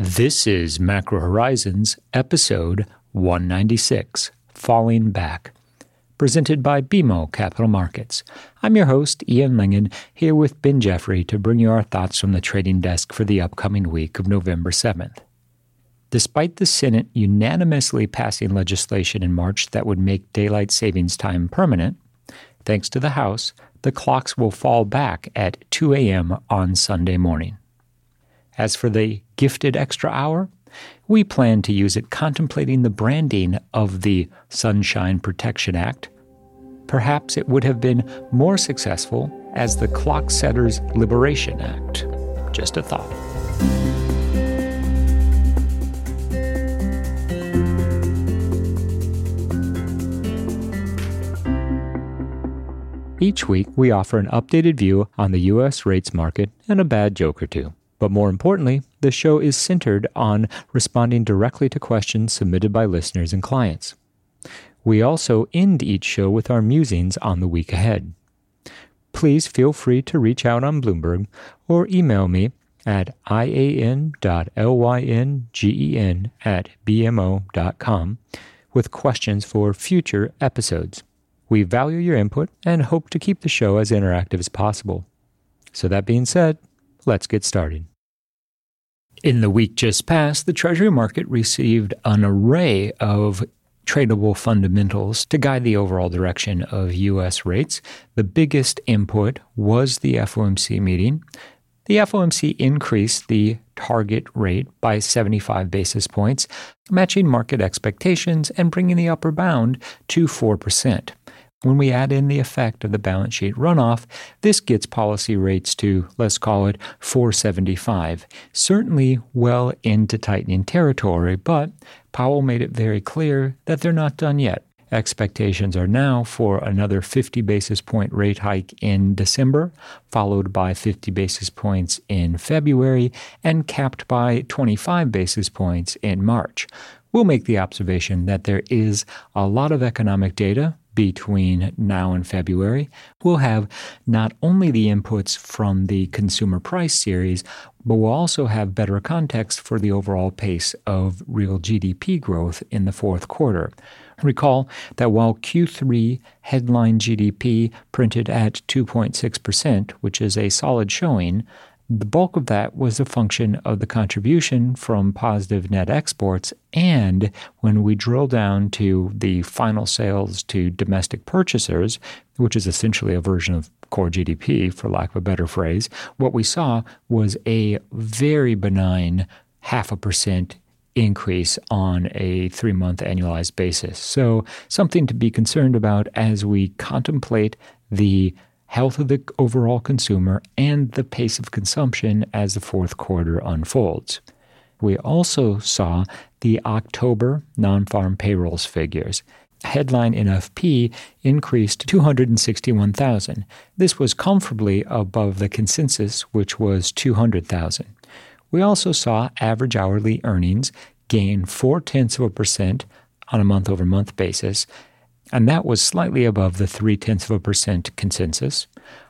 This is Macro Horizons, episode 196 Falling Back, presented by BMO Capital Markets. I'm your host, Ian Lyngen, here with Ben Jeffrey to bring you our thoughts from the trading desk for the upcoming week of November 7th. Despite the Senate unanimously passing legislation in March that would make daylight savings time permanent, thanks to the House, the clocks will fall back at 2 a.m. on Sunday morning. As for the gifted extra hour, we plan to use it contemplating the branding of the Sunshine Protection Act. Perhaps it would have been more successful as the Clock Setters Liberation Act. Just a thought. Each week, we offer an updated view on the U.S. rates market and a bad joke or two. But more importantly, the show is centered on responding directly to questions submitted by listeners and clients. We also end each show with our musings on the week ahead. Please feel free to reach out on Bloomberg or email me at ian.lyngen at bmo.com with questions for future episodes. We value your input and hope to keep the show as interactive as possible. So, that being said, let's get started. In the week just past, the Treasury market received an array of tradable fundamentals to guide the overall direction of U.S. rates. The biggest input was the FOMC meeting. The FOMC increased the target rate by 75 basis points, matching market expectations and bringing the upper bound to 4%. When we add in the effect of the balance sheet runoff, this gets policy rates to, let's call it 475. Certainly well into tightening territory, but Powell made it very clear that they're not done yet. Expectations are now for another 50 basis point rate hike in December, followed by 50 basis points in February, and capped by 25 basis points in March. We'll make the observation that there is a lot of economic data between now and February, we'll have not only the inputs from the consumer price series, but we'll also have better context for the overall pace of real GDP growth in the fourth quarter. Recall that while Q3 headline GDP printed at 2.6%, which is a solid showing, the bulk of that was a function of the contribution from positive net exports. And when we drill down to the final sales to domestic purchasers, which is essentially a version of core GDP, for lack of a better phrase, what we saw was a very benign half a percent increase on a three month annualized basis. So, something to be concerned about as we contemplate the health of the overall consumer, and the pace of consumption as the fourth quarter unfolds. We also saw the October non farm payrolls figures. Headline NFP increased 261,000. This was comfortably above the consensus, which was 200,000. We also saw average hourly earnings gain four tenths of a percent on a month over month basis and that was slightly above the three tenths of a percent consensus.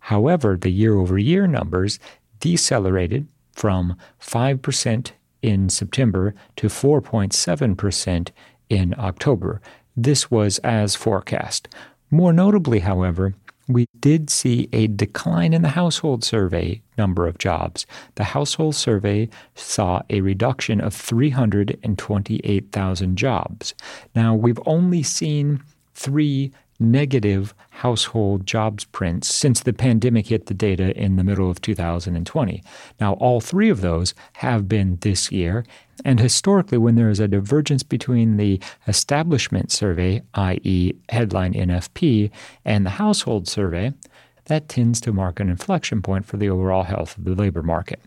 However, the year over year numbers decelerated from 5% in September to 4.7% in October. This was as forecast. More notably, however, we did see a decline in the household survey number of jobs. The household survey saw a reduction of 328,000 jobs. Now, we've only seen three negative household jobs prints since the pandemic hit the data in the middle of 2020. Now, all three of those have been this year. And historically, when there is a divergence between the establishment survey, i.e., headline NFP, and the household survey, that tends to mark an inflection point for the overall health of the labor market.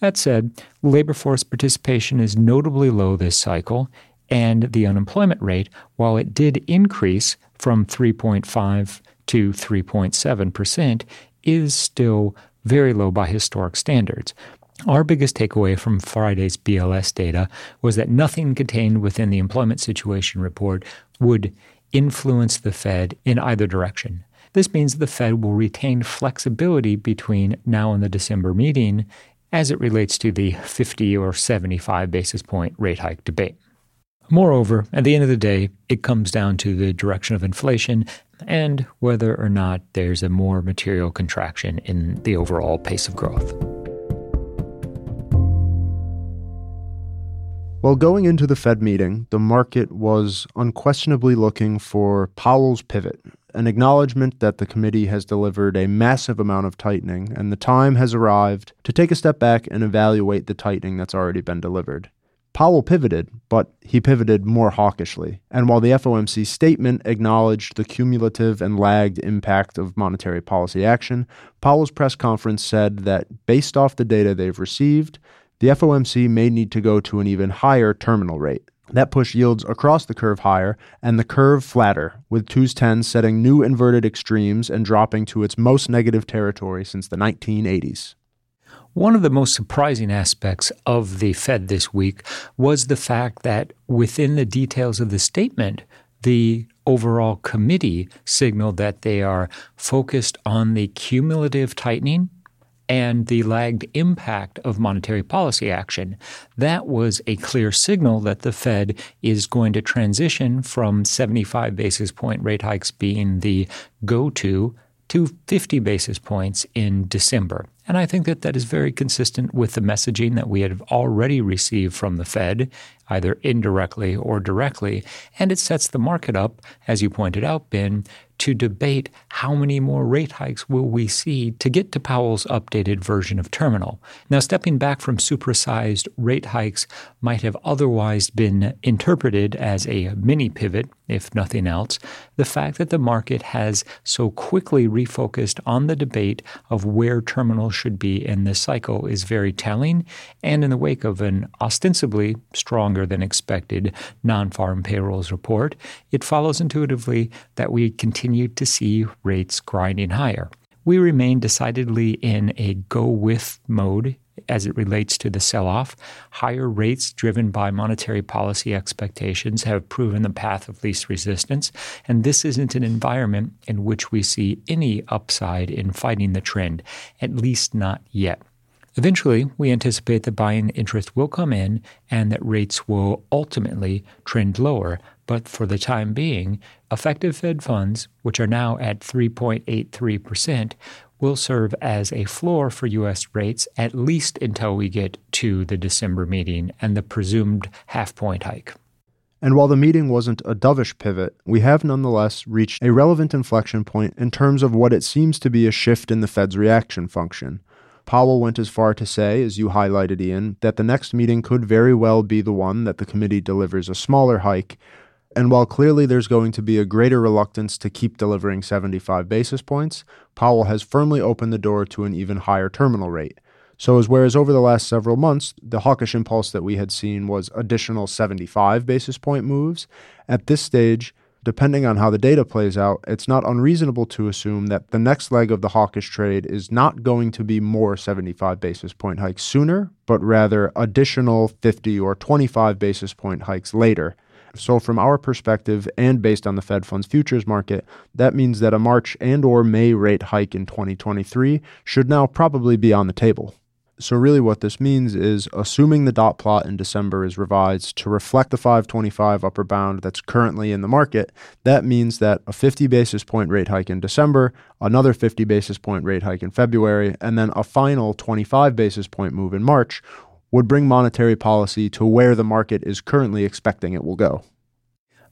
That said, labor force participation is notably low this cycle, and the unemployment rate, while it did increase from 3.5 to 3.7%, is still very low by historic standards. Our biggest takeaway from Friday's BLS data was that nothing contained within the employment situation report would influence the Fed in either direction. This means the Fed will retain flexibility between now and the December meeting as it relates to the 50 or 75 basis point rate hike debate. Moreover, at the end of the day, it comes down to the direction of inflation and whether or not there's a more material contraction in the overall pace of growth. Well, going into the Fed meeting, the market was unquestionably looking for Powell's pivot, an acknowledgement that the committee has delivered a massive amount of tightening, and the time has arrived to take a step back and evaluate the tightening that's already been delivered. Powell pivoted, but he pivoted more hawkishly. And while the FOMC statement acknowledged the cumulative and lagged impact of monetary policy action, Powell's press conference said that based off the data they've received, the FOMC may need to go to an even higher terminal rate. That pushed yields across the curve higher and the curve flatter, with 2's 10 setting new inverted extremes and dropping to its most negative territory since the 1980s. One of the most surprising aspects of the Fed this week was the fact that within the details of the statement, the overall committee signaled that they are focused on the cumulative tightening and the lagged impact of monetary policy action. That was a clear signal that the Fed is going to transition from 75 basis point rate hikes being the go to to 50 basis points in December. And I think that that is very consistent with the messaging that we have already received from the Fed, either indirectly or directly. And it sets the market up, as you pointed out, Ben, to debate how many more rate hikes will we see to get to Powell's updated version of terminal. Now, stepping back from supersized rate hikes might have otherwise been interpreted as a mini pivot, if nothing else. The fact that the market has so quickly refocused on the debate of where terminal should be in this cycle is very telling, and in the wake of an ostensibly stronger than expected non farm payrolls report, it follows intuitively that we continue to see rates grinding higher. We remain decidedly in a go with mode as it relates to the sell off. Higher rates driven by monetary policy expectations have proven the path of least resistance, and this isn't an environment in which we see any upside in fighting the trend, at least not yet. Eventually, we anticipate that buying interest will come in and that rates will ultimately trend lower, but for the time being, effective Fed funds, which are now at 3.83%, will serve as a floor for U.S. rates at least until we get to the December meeting and the presumed half point hike. And while the meeting wasn't a dovish pivot, we have nonetheless reached a relevant inflection point in terms of what it seems to be a shift in the Fed's reaction function. Powell went as far to say, as you highlighted, Ian, that the next meeting could very well be the one that the committee delivers a smaller hike, and while clearly there's going to be a greater reluctance to keep delivering 75 basis points, Powell has firmly opened the door to an even higher terminal rate. So, as whereas over the last several months, the hawkish impulse that we had seen was additional 75 basis point moves, at this stage, depending on how the data plays out, it's not unreasonable to assume that the next leg of the hawkish trade is not going to be more 75 basis point hikes sooner, but rather additional 50 or 25 basis point hikes later so from our perspective and based on the Fed funds futures market, that means that a March and or May rate hike in 2023 should now probably be on the table. So really what this means is assuming the dot plot in December is revised to reflect the 525 upper bound that's currently in the market, that means that a 50 basis point rate hike in December, another 50 basis point rate hike in February, and then a final 25 basis point move in March would bring monetary policy to where the market is currently expecting it will go.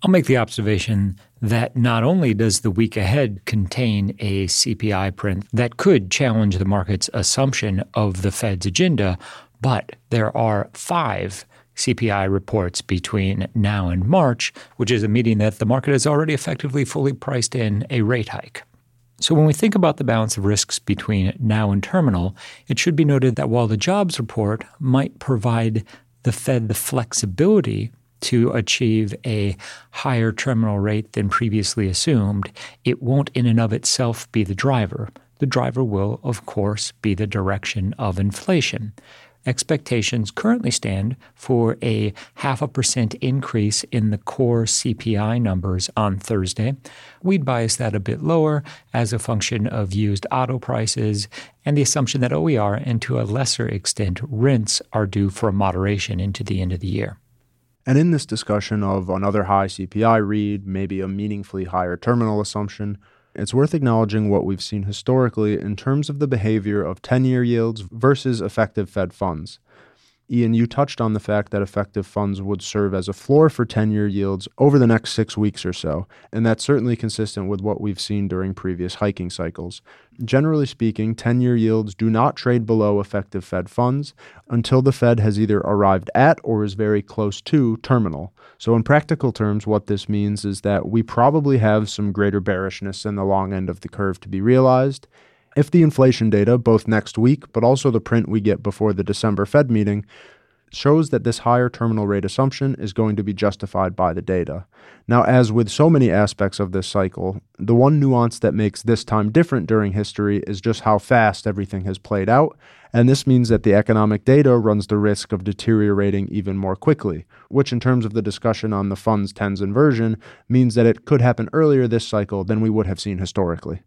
I'll make the observation that not only does the week ahead contain a CPI print that could challenge the market's assumption of the Fed's agenda, but there are five CPI reports between now and March, which is a meeting that the market has already effectively fully priced in a rate hike. So, when we think about the balance of risks between now and terminal, it should be noted that while the jobs report might provide the Fed the flexibility to achieve a higher terminal rate than previously assumed, it won't in and of itself be the driver. The driver will, of course, be the direction of inflation. expectations currently stand for a half a percent increase in the core CPI numbers on Thursday. We'd bias that a bit lower as a function of used auto prices and the assumption that OER and to a lesser extent rents are due for moderation into the end of the year. And in this discussion of another high CPI read, maybe a meaningfully higher terminal assumption, it's worth acknowledging what we've seen historically in terms of the behavior of 10 year yields versus effective Fed funds. Ian, you touched on the fact that effective funds would serve as a floor for 10 year yields over the next six weeks or so, and that's certainly consistent with what we've seen during previous hiking cycles. Generally speaking, 10 year yields do not trade below effective Fed funds until the Fed has either arrived at or is very close to terminal. So, in practical terms, what this means is that we probably have some greater bearishness in the long end of the curve to be realized if the inflation data, both next week but also the print we get before the December Fed meeting, shows that this higher terminal rate assumption is going to be justified by the data. Now, as with so many aspects of this cycle, the one nuance that makes this time different during history is just how fast everything has played out, and this means that the economic data runs the risk of deteriorating even more quickly, which, in terms of the discussion on the funds tens inversion, means that it could happen earlier this cycle than we would have seen historically.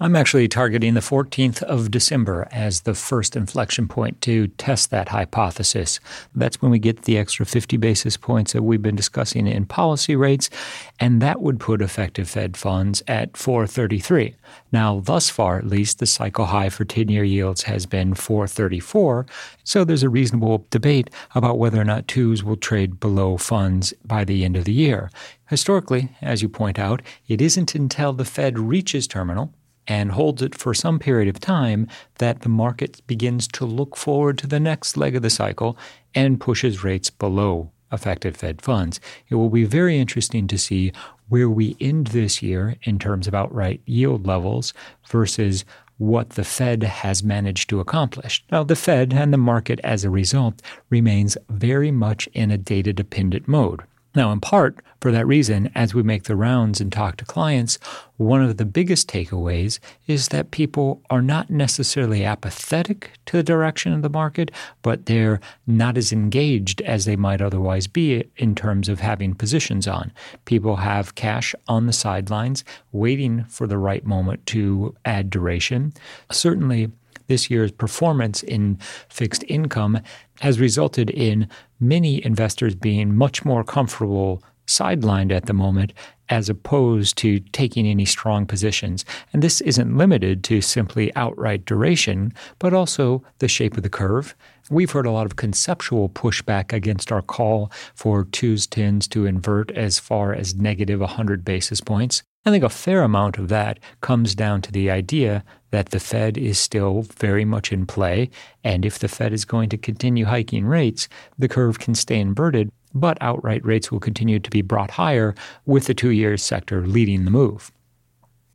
I'm actually targeting the 14th of December as the first inflection point to test that hypothesis. That's when we get the extra 50 basis points that we've been discussing in policy rates, and that would put effective Fed funds at 433. Now, thus far, at least, the cycle high for 10 year yields has been 434, so there's a reasonable debate about whether or not twos will trade below funds by the end of the year. Historically, as you point out, it isn't until the Fed reaches terminal and holds it for some period of time, that the market begins to look forward to the next leg of the cycle and pushes rates below effective Fed funds. It will be very interesting to see where we end this year in terms of outright yield levels versus what the Fed has managed to accomplish. Now, the Fed and the market as a result remains very much in a data dependent mode. Now, in part for that reason, as we make the rounds and talk to clients, one of the biggest takeaways is that people are not necessarily apathetic to the direction of the market, but they're not as engaged as they might otherwise be in terms of having positions on. People have cash on the sidelines waiting for the right moment to add duration. Certainly, this year's performance in fixed income has resulted in many investors being much more comfortable sidelined at the moment as opposed to taking any strong positions. And this isn't limited to simply outright duration, but also the shape of the curve. We've heard a lot of conceptual pushback against our call for twos tens to invert as far as negative 100 basis points. I think a fair amount of that comes down to the idea that the Fed is still very much in play. And if the Fed is going to continue hiking rates, the curve can stay inverted, but outright rates will continue to be brought higher with the two year sector leading the move.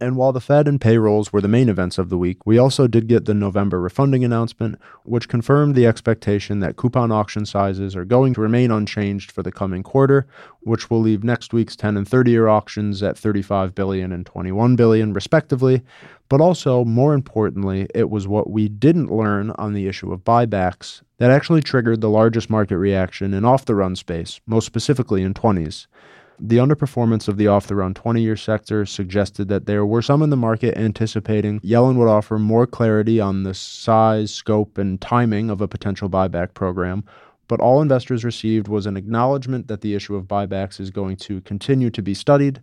And while the Fed and payrolls were the main events of the week, we also did get the November refunding announcement, which confirmed the expectation that coupon auction sizes are going to remain unchanged for the coming quarter, which will leave next week's 10 and 30 year auctions at 35 billion and 21 billion respectively. But also, more importantly, it was what we didn't learn on the issue of buybacks that actually triggered the largest market reaction in off the run space, most specifically in 20s. The underperformance of the off the run 20 year sector suggested that there were some in the market anticipating Yellen would offer more clarity on the size, scope, and timing of a potential buyback program. But all investors received was an acknowledgement that the issue of buybacks is going to continue to be studied,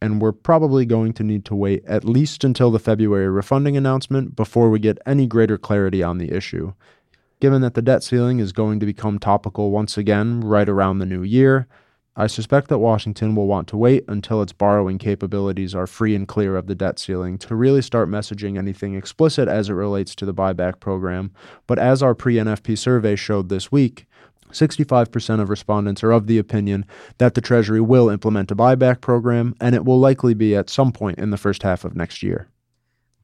and we're probably going to need to wait at least until the February refunding announcement before we get any greater clarity on the issue. Given that the debt ceiling is going to become topical once again right around the new year, I suspect that Washington will want to wait until its borrowing capabilities are free and clear of the debt ceiling to really start messaging anything explicit as it relates to the buyback program. But as our pre NFP survey showed this week, 65% of respondents are of the opinion that the Treasury will implement a buyback program, and it will likely be at some point in the first half of next year.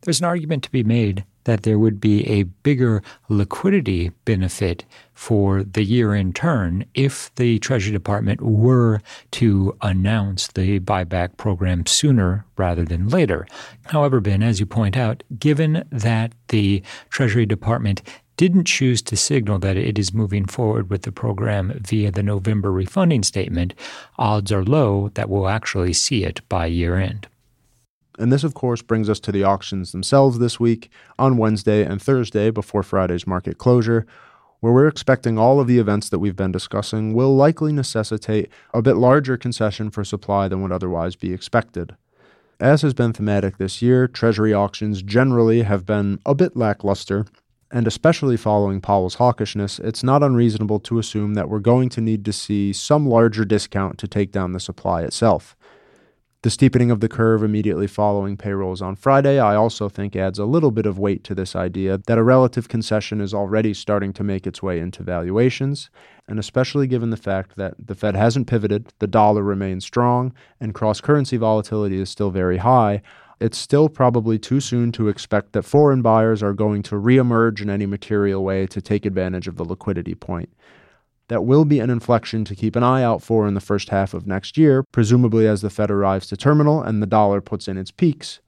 There's an argument to be made that there would be a bigger liquidity benefit for the year in turn if the Treasury Department were to announce the buyback program sooner rather than later. However, Ben, as you point out, given that the Treasury Department didn't choose to signal that it is moving forward with the program via the November refunding statement, odds are low that we'll actually see it by year end. And this, of course, brings us to the auctions themselves this week on Wednesday and Thursday before Friday's market closure, where we're expecting all of the events that we've been discussing will likely necessitate a bit larger concession for supply than would otherwise be expected. As has been thematic this year, Treasury auctions generally have been a bit lackluster, and especially following Powell's hawkishness, it's not unreasonable to assume that we're going to need to see some larger discount to take down the supply itself. The steepening of the curve immediately following payrolls on Friday, I also think adds a little bit of weight to this idea that a relative concession is already starting to make its way into valuations, and especially given the fact that the Fed hasn't pivoted, the dollar remains strong, and cross currency volatility is still very high, it's still probably too soon to expect that foreign buyers are going to reemerge in any material way to take advantage of the liquidity point. That will be an inflection to keep an eye out for in the first half of next year, presumably as the Fed arrives to terminal and the dollar puts in its peaks.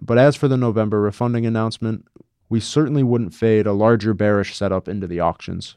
But as for the November refunding announcement, we certainly wouldn't fade a larger bearish setup into the auctions.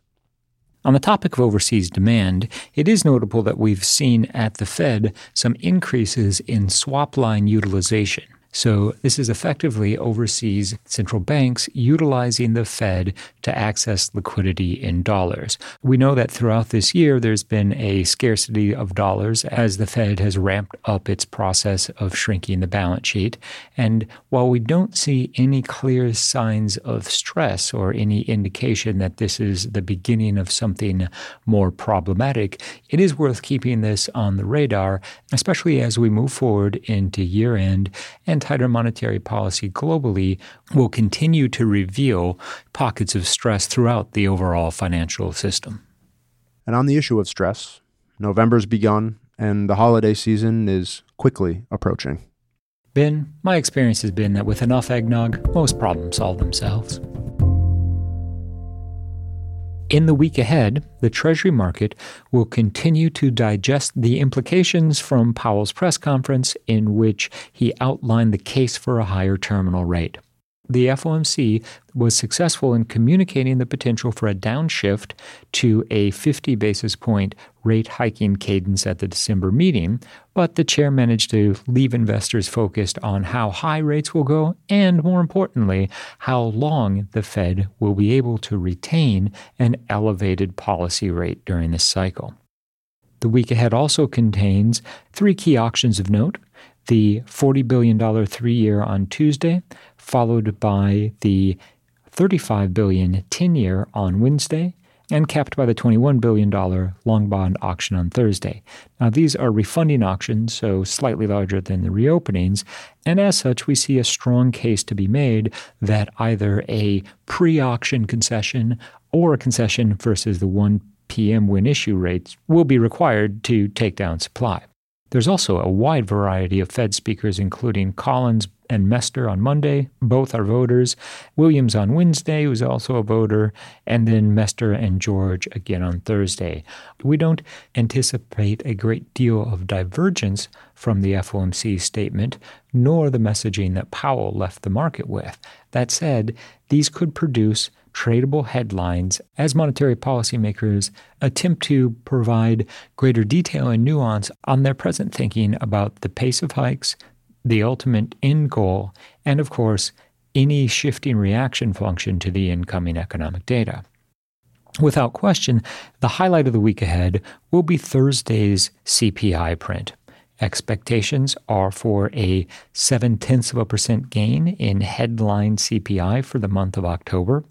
On the topic of overseas demand, it is notable that we've seen at the Fed some increases in swap line utilization. So, this is effectively overseas central banks utilizing the Fed to access liquidity in dollars. We know that throughout this year, there's been a scarcity of dollars as the Fed has ramped up its process of shrinking the balance sheet. And while we don't see any clear signs of stress or any indication that this is the beginning of something more problematic, it is worth keeping this on the radar, especially as we move forward into year end and tighter monetary policy globally will continue to reveal pockets of stress throughout the overall financial system. And on the issue of stress, November's begun and the holiday season is quickly approaching. Ben, my experience has been that with enough eggnog, most problems solve themselves. In the week ahead, the Treasury market will continue to digest the implications from Powell's press conference, in which he outlined the case for a higher terminal rate the FOMC was successful in communicating the potential for a downshift to a 50 basis point rate hiking cadence at the December meeting, but the chair managed to leave investors focused on how high rates will go and, more importantly, how long the Fed will be able to retain an elevated policy rate during this cycle. The week ahead also contains three key auctions of note the $40 billion three year on Tuesday, followed by the 35 billion 10 year on Wednesday, and capped by the $21 billion long bond auction on Thursday. Now, these are refunding auctions, so slightly larger than the reopenings, and as such, we see a strong case to be made that either a pre auction concession or a concession versus the 1 p.m. when issue rates will be required to take down supply. There's also a wide variety of Fed speakers, including Collins and Mester on Monday. Both are voters. Williams on Wednesday, who's also a voter, and then Mester and George again on Thursday. We don't anticipate a great deal of divergence from the FOMC statement, nor the messaging that Powell left the market with. That said, these could produce tradable headlines as monetary policymakers attempt to provide greater detail and nuance on their present thinking about the pace of hikes, the ultimate end goal, and of course, any shifting reaction function to the incoming economic data. Without question, the highlight of the week ahead will be Thursday's CPI print. Expectations are for a 7 tenths of a percent gain in headline CPI for the month of October.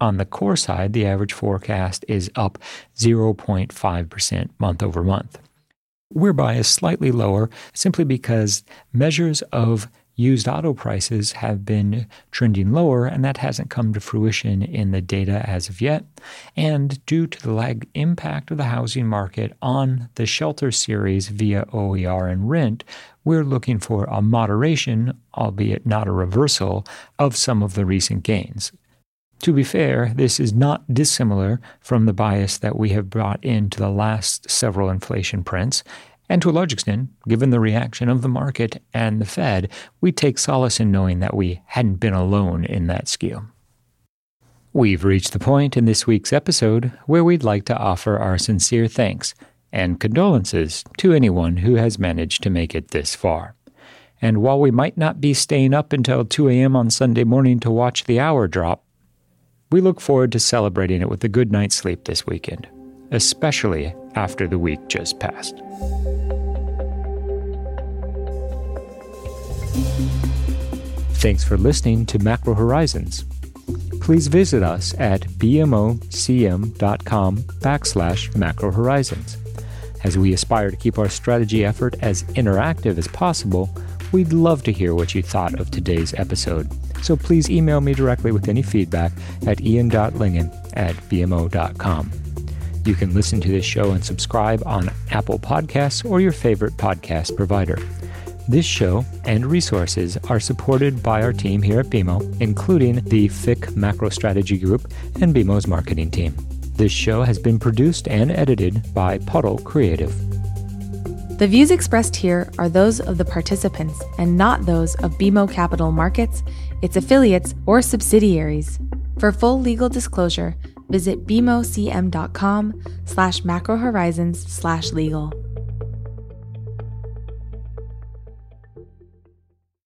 On the core side, the average forecast is up 0.5% month over month. We're biased slightly lower simply because measures of used auto prices have been trending lower, and that hasn't come to fruition in the data as of yet. And due to the lag impact of the housing market on the shelter series via OER and rent, we're looking for a moderation, albeit not a reversal, of some of the recent gains. To be fair, this is not dissimilar from the bias that we have brought into the last several inflation prints, and to a large extent, given the reaction of the market and the Fed, we take solace in knowing that we hadn't been alone in that skew. We've reached the point in this week's episode where we'd like to offer our sincere thanks and condolences to anyone who has managed to make it this far. And while we might not be staying up until 2 a.m. on Sunday morning to watch the hour drop, we look forward to celebrating it with a good night's sleep this weekend, especially after the week just passed. Thanks for listening to Macro Horizons. Please visit us at bmocm.com backslash macro horizons. As we aspire to keep our strategy effort as interactive as possible, we'd love to hear what you thought of today's episode. So please email me directly with any feedback at ian.lyngen at bmo.com. You can listen to this show and subscribe on Apple Podcasts or your favorite podcast provider. This show and resources are supported by our team here at BMO, including the FIC Macro Strategy Group and BMO's marketing team. This show has been produced and edited by Puddle Creative. The views expressed here are those of the participants and not those of BMO Capital Markets, its affiliates, or subsidiaries. For full legal disclosure, visit bmocm.com slash macrohorizons slash legal.